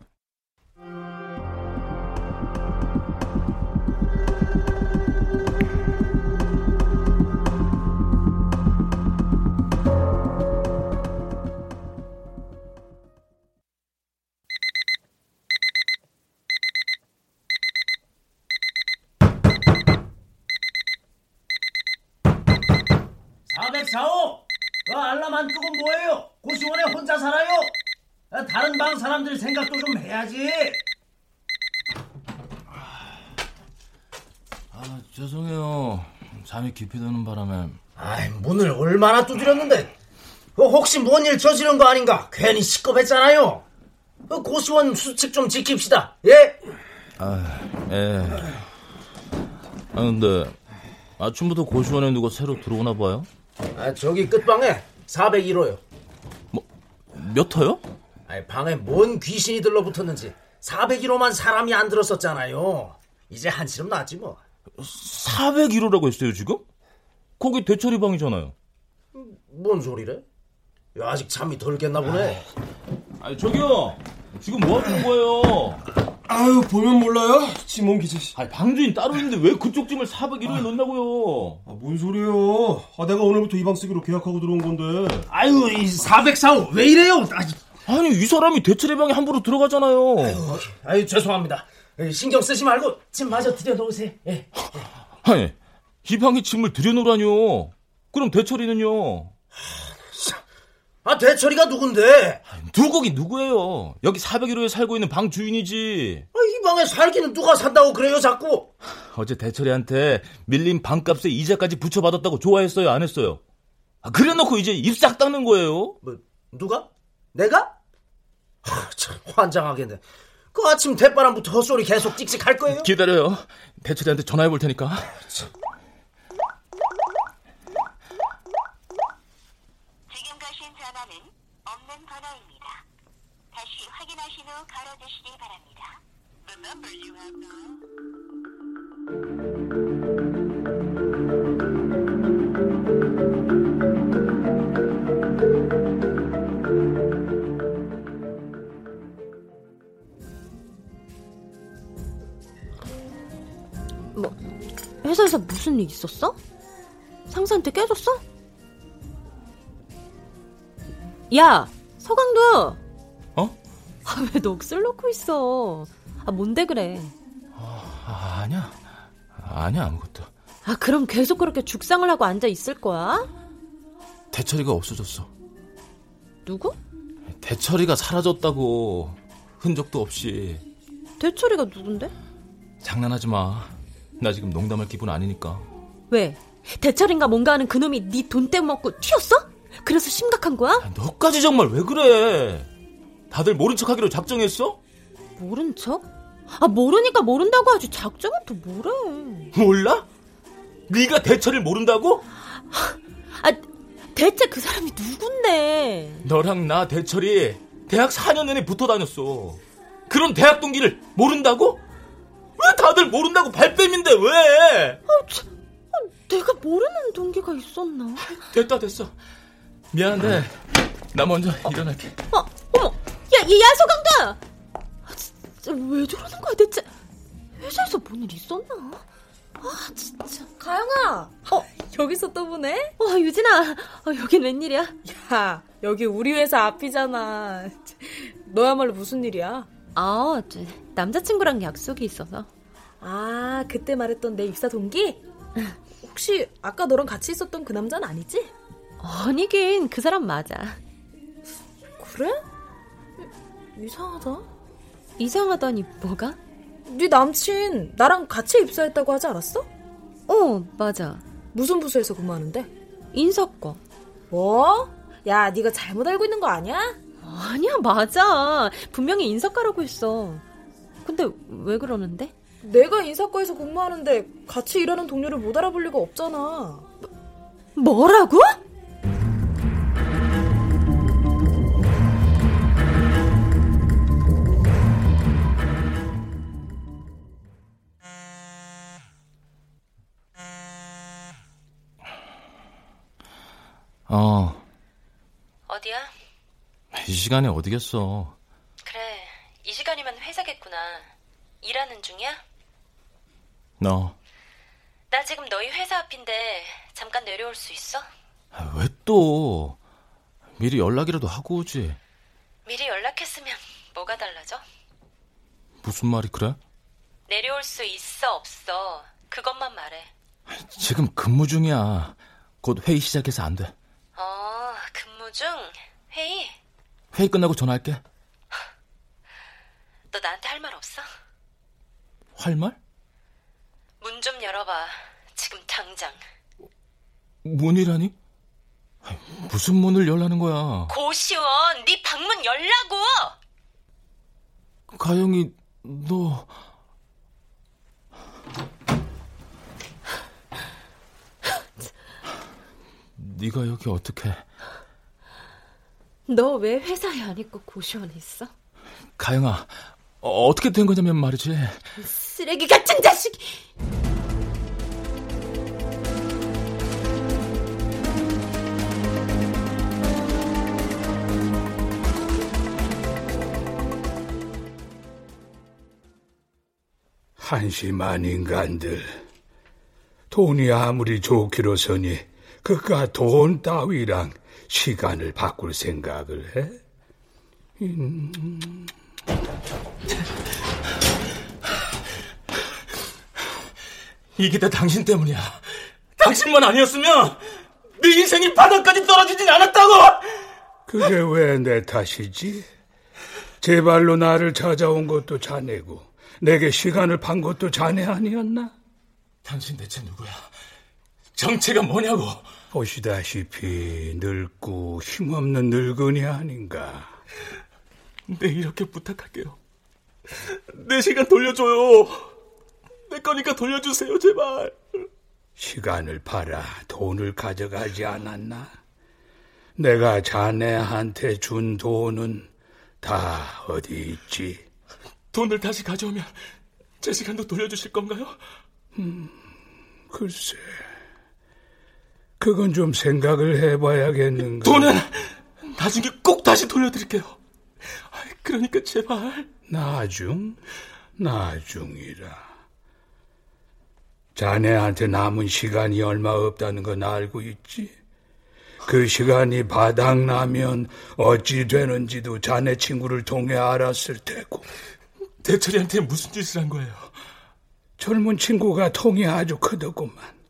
[SPEAKER 4] 사람들 생각도 좀 해야지.
[SPEAKER 1] 아, 죄송해요. 잠이 깊이 드는 바람에.
[SPEAKER 4] 아이, 문을 얼마나 두드렸는데. 그 혹시 뭔 일 저지른 거 아닌가? 괜히 시겁했잖아요. 그 고시원 수칙 좀 지킵시다. 예?
[SPEAKER 1] 아, 예. 아, 근데 아침부터 고시원에 누가 새로 들어오나 봐요?
[SPEAKER 4] 아, 저기 끝방에 401호요.
[SPEAKER 1] 뭐, 몇 호요?
[SPEAKER 4] 방에 뭔 귀신이 들러붙었는지 401호만 사람이 안 들었었잖아요. 이제 한시름 났지 뭐.
[SPEAKER 1] 401호라고 했어요, 지금? 거기 대철이 방이잖아요.
[SPEAKER 4] 뭔 소리래? 야, 아직 잠이 덜 깼나 보네.
[SPEAKER 1] 아니, 저기요! 지금 뭐 하는 거예요?
[SPEAKER 11] 아유, 보면 몰라요? 지몸 기지.
[SPEAKER 1] 아니, 방주인 따로 있는데 왜 그쪽 짐을 401호에 넣는다고요?
[SPEAKER 11] 아, 뭔 소리예요? 아, 내가 오늘부터 이 방 쓰기로 계약하고 들어온 건데.
[SPEAKER 4] 아유, 이 404호 왜 이래요?
[SPEAKER 1] 아 니, 이 사람이 대철이 방에 함부로 들어가잖아요.
[SPEAKER 4] 아유, 아유 죄송합니다. 신경 쓰지 말고 짐 마저 들여놓으세요. 예.
[SPEAKER 1] 아니, 이 방에 짐을 들여놓으라뇨. 그럼 대철이는요?
[SPEAKER 4] 아, 대철이가 누군데?
[SPEAKER 1] 누구긴 누구예요? 여기 401호에 살고 있는 방 주인이지.
[SPEAKER 4] 아, 이 방에 살기는 누가 산다고 그래요, 자꾸?
[SPEAKER 1] 어제 대철이한테 밀린 방값에 이자까지 붙여받았다고 좋아했어요, 안 했어요? 아, 그래 놓고 이제 입 싹 닦는 거예요?
[SPEAKER 4] 뭐, 누가? 내가? 하, 참, 환장하겠네. 그 아침 대바람부터 헛소리 계속 찍찍 할 거예요?
[SPEAKER 1] 기다려요. 대철이한테 전화해 볼 테니까.
[SPEAKER 12] 지금 가신 전화는 없는 번호입니다. 다시 확인하신 후 걸어주시기 바랍니다. The number you have dialed.
[SPEAKER 7] 뭐 회사에서 무슨 일 있었어? 상사한테 깨졌어? 야 서강도
[SPEAKER 1] 어?
[SPEAKER 7] 아, 왜 넋을 놓고 있어 아 뭔데 그래
[SPEAKER 1] 아, 아니야. 아니야, 아무것도.
[SPEAKER 7] 아 그럼 계속 그렇게 죽상을 하고 앉아 있을 거야?
[SPEAKER 1] 대철이가 없어졌어.
[SPEAKER 7] 누구?
[SPEAKER 1] 대철이가 사라졌다고. 흔적도 없이.
[SPEAKER 7] 대철이가 누군데?
[SPEAKER 1] 장난하지 마. 나 지금 농담할 기분 아니니까.
[SPEAKER 7] 왜? 대철인가 뭔가 하는 그놈이 네 돈 떼먹고 튀었어? 그래서 심각한 거야?
[SPEAKER 1] 너까지 정말 왜 그래? 다들 모른 척 하기로 작정했어?
[SPEAKER 7] 모른 척? 아 모르니까 모른다고 하지 작정은 또 뭐래
[SPEAKER 1] 몰라? 네가 대철을 모른다고?
[SPEAKER 7] 아 대체 그 사람이 누군데
[SPEAKER 1] 너랑 나 대철이 대학 4년 내내 붙어 다녔어. 그런 대학 동기를 모른다고? 왜 다들 모른다고 발뺌인데 왜?
[SPEAKER 7] 아, 참, 아, 내가 모르는 동기가 있었나?
[SPEAKER 1] 됐다 됐어. 미안한데 나 먼저 일어날게.
[SPEAKER 7] 어, 어머, 야, 야, 야 서강다. 아, 진짜 왜 저러는 거야 대체? 회사에서 뭔 일 있었나? 아, 진짜.
[SPEAKER 9] 가영아, 어 여기서 또 보네?
[SPEAKER 7] 와, 유진아, 어, 여긴 웬일이야?
[SPEAKER 9] 야, 여기 우리 회사 앞이잖아. 너야말로 무슨 일이야?
[SPEAKER 7] 아, 저, 남자친구랑 약속이 있어서.
[SPEAKER 9] 아, 그때 말했던 내 입사 동기? 혹시 아까 너랑 같이 있었던 그 남자는 아니지?
[SPEAKER 7] 아니긴 그 사람 맞아.
[SPEAKER 9] 그래? 이상하다.
[SPEAKER 7] 이상하다니 뭐가?
[SPEAKER 9] 네 남친 나랑 같이 입사했다고 하지 않았어?
[SPEAKER 7] 어, 맞아.
[SPEAKER 9] 무슨 부서에서 근무하는데?
[SPEAKER 7] 인사과.
[SPEAKER 9] 뭐? 야, 네가 잘못 알고 있는 거 아니야?
[SPEAKER 7] 아니야, 맞아. 분명히 인사과라고 했어. 근데 왜 그러는데?
[SPEAKER 9] 내가 인사과에서 근무하는데 같이 일하는 동료를 못 알아볼 리가 없잖아.
[SPEAKER 7] 뭐라고?
[SPEAKER 1] 어? 이 시간에 어디겠어.
[SPEAKER 6] 그래, 이 시간이면 회사겠구나. 일하는 중이야?
[SPEAKER 1] 너,
[SPEAKER 6] 나 지금 너희 회사 앞인데 잠깐 내려올 수 있어?
[SPEAKER 1] 아, 왜 또? 미리 연락이라도 하고 오지.
[SPEAKER 6] 미리 연락했으면 뭐가 달라져?
[SPEAKER 1] 무슨 말이 그래?
[SPEAKER 6] 내려올 수 있어, 없어. 그것만 말해.
[SPEAKER 1] 지금 근무 중이야. 곧 회의 시작해서 안 돼.
[SPEAKER 6] 중 회의.
[SPEAKER 1] 회의 끝나고 전화할게.
[SPEAKER 6] 너 나한테 할 말 없어?
[SPEAKER 1] 할 말?
[SPEAKER 6] 문 좀 열어봐. 지금 당장.
[SPEAKER 1] 문이라니? 무슨 문을 열라는 거야?
[SPEAKER 6] 고시원, 네 방문 열라고.
[SPEAKER 1] 가영이, 너 네가 여기 어떻게?
[SPEAKER 7] 너 왜 회사에 안 있고 고시원에 있어?
[SPEAKER 1] 가영아, 어, 어떻게 된 거냐면 말이지.
[SPEAKER 7] 쓰레기 같은 자식이!
[SPEAKER 2] 한심한 인간들. 돈이 아무리 좋기로서니 그깟 돈 따위랑 시간을 바꿀 생각을 해? 음...
[SPEAKER 1] 이게 다 당신 때문이야. 당신만 아니었으면 네 인생이 바닥까지 떨어지진 않았다고!
[SPEAKER 2] 그게 왜 내 탓이지? 제 발로 나를 찾아온 것도 자네고 내게 시간을 판 것도 자네 아니었나?
[SPEAKER 1] 당신 대체 누구야? 정체가 뭐냐고?
[SPEAKER 2] 보시다시피 늙고 힘없는 늙은이 아닌가.
[SPEAKER 1] 네 이렇게 부탁할게요. 내 시간 돌려줘요. 내 거니까 돌려주세요, 제발.
[SPEAKER 2] 시간을 팔아 돈을 가져가지 않았나? 내가 자네한테 준 돈은 다 어디 있지?
[SPEAKER 1] 돈을 다시 가져오면 제 시간도 돌려주실 건가요?
[SPEAKER 2] 음, 글쎄. 그건 좀 생각을 해봐야겠는가.
[SPEAKER 1] 돈은 나중에 꼭 다시 돌려드릴게요. 그러니까 제발.
[SPEAKER 2] 나중? 나중이라. 자네한테 남은 시간이 얼마 없다는 건 알고 있지? 그 시간이 바닥나면 어찌 되는지도 자네 친구를 통해 알았을 테고.
[SPEAKER 1] 대철이한테 무슨 짓을 한 거예요?
[SPEAKER 2] 젊은 친구가 통이 아주 크더구만.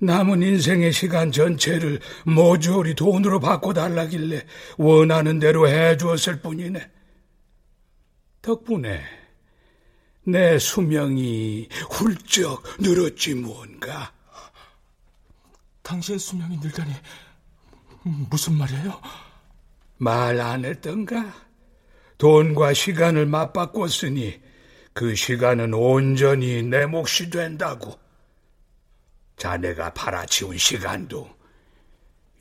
[SPEAKER 2] 남은 인생의 시간 전체를 모조리 돈으로 바꿔달라길래 원하는 대로 해주었을 뿐이네. 덕분에 내 수명이 훌쩍 늘었지 뭔가.
[SPEAKER 1] 당신 수명이 늘다니 무슨 말이에요?
[SPEAKER 2] 말 안 했던가? 돈과 시간을 맞바꿨으니 그 시간은 온전히 내 몫이 된다고. 자네가 팔아치운 시간도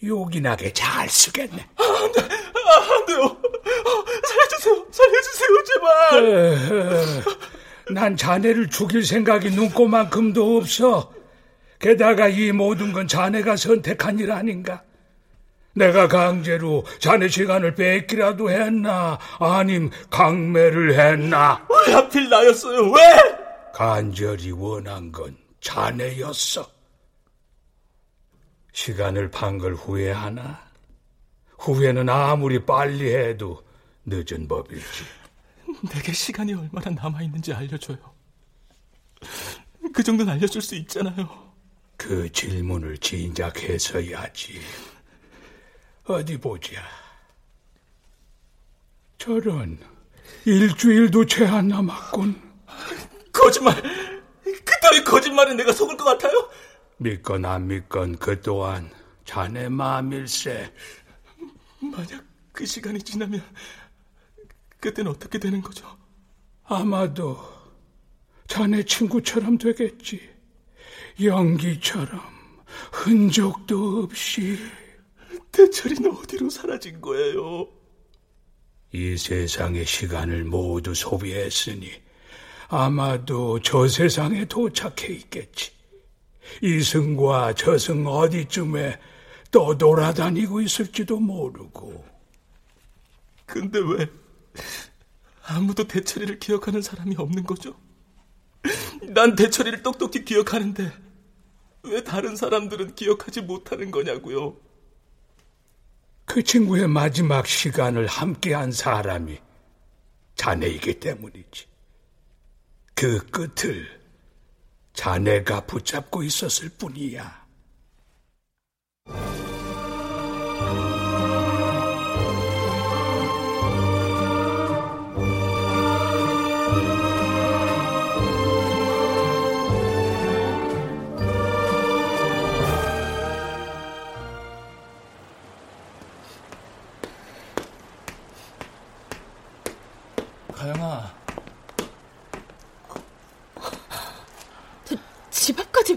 [SPEAKER 2] 요긴하게 잘 쓰겠네.
[SPEAKER 1] 아, 안 돼, 아, 안 돼요. 살려주세요, 살려주세요, 제발.
[SPEAKER 2] 난 자네를 죽일 생각이 눈꼽만큼도 없어. 게다가 이 모든 건 자네가 선택한 일 아닌가? 내가 강제로 자네 시간을 뺏기라도 했나? 아님 강매를 했나?
[SPEAKER 1] 왜 하필 나였어요? 왜?
[SPEAKER 2] 간절히 원한 건 자네였어. 시간을 판 걸 후회하나? 후회는 아무리 빨리 해도 늦은 법이지.
[SPEAKER 1] 내게 시간이 얼마나 남아있는지 알려줘요. 그 정도는 알려줄 수 있잖아요.
[SPEAKER 2] 그 질문을 진작해서야지. 어디 보자. 저런 일주일도 채 안 남았군.
[SPEAKER 1] 거짓말. 그따위 거짓말에 내가 속을 것 같아요?
[SPEAKER 2] 믿건 안 믿건 그 또한 자네 마음일세.
[SPEAKER 1] 만약 그 시간이 지나면 그땐 어떻게 되는 거죠?
[SPEAKER 2] 아마도 자네 친구처럼 되겠지. 연기처럼 흔적도 없이.
[SPEAKER 1] 대철이는 어디로 사라진 거예요?
[SPEAKER 2] 이 세상의 시간을 모두 소비했으니 아마도 저 세상에 도착해 있겠지. 이승과 저승 어디쯤에 떠돌아다니고 있을지도 모르고.
[SPEAKER 1] 근데 왜 아무도 대철이를 기억하는 사람이 없는 거죠? 난 대철이를 똑똑히 기억하는데 왜 다른 사람들은 기억하지 못하는 거냐고요?
[SPEAKER 2] 그 친구의 마지막 시간을 함께한 사람이 자네이기 때문이지. 그 끝을 자네가 붙잡고 있었을 뿐이야.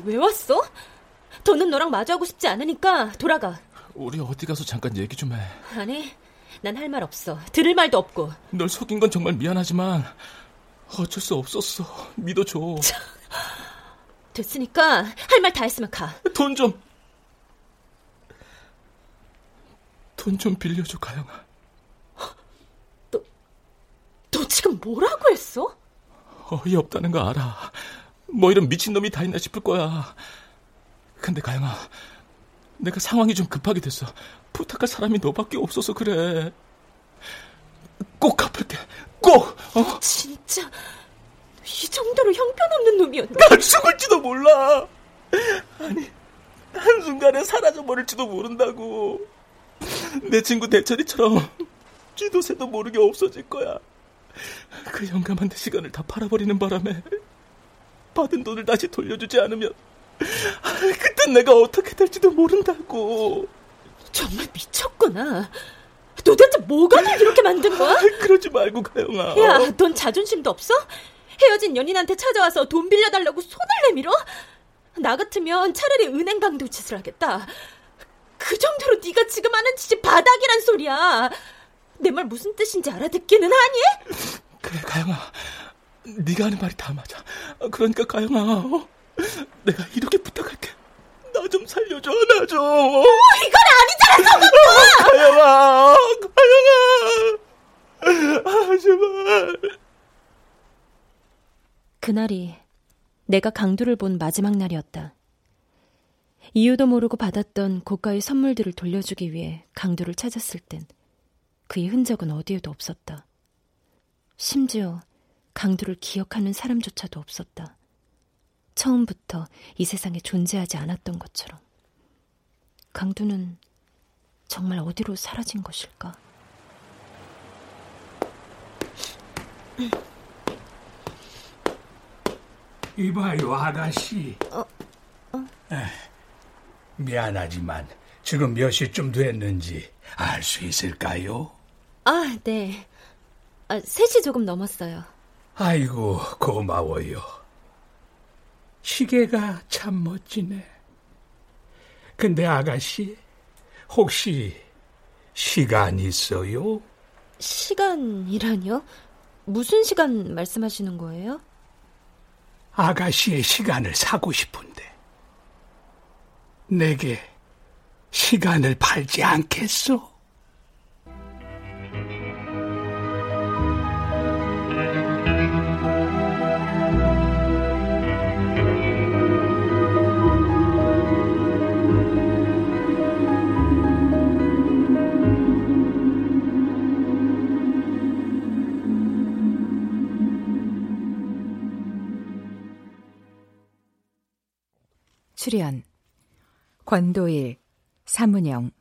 [SPEAKER 7] 왜 왔어? 더는 너랑 마주하고 싶지 않으니까 돌아가.
[SPEAKER 1] 우리 어디 가서 잠깐 얘기 좀 해.
[SPEAKER 7] 아니, 난 할 말 없어. 들을 말도 없고.
[SPEAKER 1] 널 속인 건 정말 미안하지만 어쩔 수 없었어. 믿어줘.
[SPEAKER 7] 됐으니까 할 말 다 했으면 가.
[SPEAKER 1] 돈 좀. 돈 좀 빌려줘, 가영아.
[SPEAKER 7] 너, 너 지금 뭐라고 했어?
[SPEAKER 1] 어이없다는 거 알아. 뭐 이런 미친놈이 다 있나 싶을 거야. 근데 가영아, 내가 상황이 좀 급하게 됐어. 부탁할 사람이 너밖에 없어서 그래. 꼭 갚을게. 꼭! 어?
[SPEAKER 7] 진짜 이 정도로 형편없는 놈이었나?
[SPEAKER 1] 난 죽을지도 몰라. 아니, 한 순간에 사라져 버릴지도 모른다고. 내 친구 대철이처럼 쥐도 새도 모르게 없어질 거야. 그 영감한 내 시간을 다 팔아버리는 바람에 받은 돈을 다시 돌려주지 않으면 그땐 내가 어떻게 될지도 모른다고.
[SPEAKER 7] 정말 미쳤구나. 도대체 뭐가 널 이렇게 만든 거야?
[SPEAKER 1] 그러지 말고 가영아.
[SPEAKER 7] 야, 넌 자존심도 없어? 헤어진 연인한테 찾아와서 돈 빌려달라고 손을 내밀어? 나 같으면 차라리 은행 강도 짓을 하겠다. 그 정도로 네가 지금 하는 짓이 바닥이란 소리야. 내 말 무슨 뜻인지 알아듣기는 하니?
[SPEAKER 1] 그래, 가영아. 네가 하는 말이 다 맞아. 그러니까 가영아, 어? 내가 이렇게 부탁할게. 나 좀 살려줘, 나 좀. 어,
[SPEAKER 7] 이건 아니잖아, 성덕도!
[SPEAKER 1] 어, 가영아, 가영아. 아, 제발.
[SPEAKER 7] 그날이 내가 강두를 본 마지막 날이었다. 이유도 모르고 받았던 고가의 선물들을 돌려주기 위해 강두를 찾았을 땐 그의 흔적은 어디에도 없었다. 심지어 강두를 기억하는 사람조차도 없었다. 처음부터 이 세상에 존재하지 않았던 것처럼. 강두는 정말 어디로 사라진 것일까?
[SPEAKER 2] 이봐요, 아가씨.
[SPEAKER 7] 어, 어.
[SPEAKER 2] 미안하지만 지금 몇 시쯤 됐는지 알 수 있을까요?
[SPEAKER 7] 아, 네. 아, 3시 조금 넘었어요.
[SPEAKER 2] 아이고, 고마워요. 시계가 참 멋지네. 근데 아가씨, 혹시 시간 있어요?
[SPEAKER 7] 시간이라뇨? 무슨 시간 말씀하시는 거예요?
[SPEAKER 2] 아가씨의 시간을 사고 싶은데. 내게 시간을 팔지 않겠소?
[SPEAKER 3] 출연. 권도일, 사문영,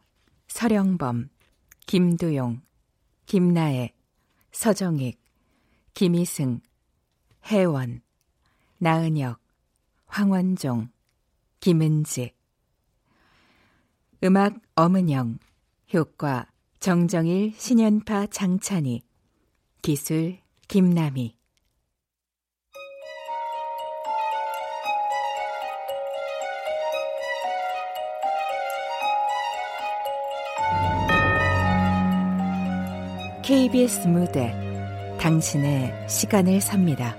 [SPEAKER 3] 서령범, 김두용, 김나혜, 서정익, 김희승, 혜원, 나은혁, 황원종, 김은지. 음악 엄은영 효과 정정일, 신연파, 장찬희 기술 김남희 KBS 무대 당신의 시간을 삽니다.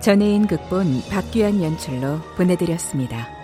[SPEAKER 3] 전혜인 극본 박규환 연출로 보내드렸습니다.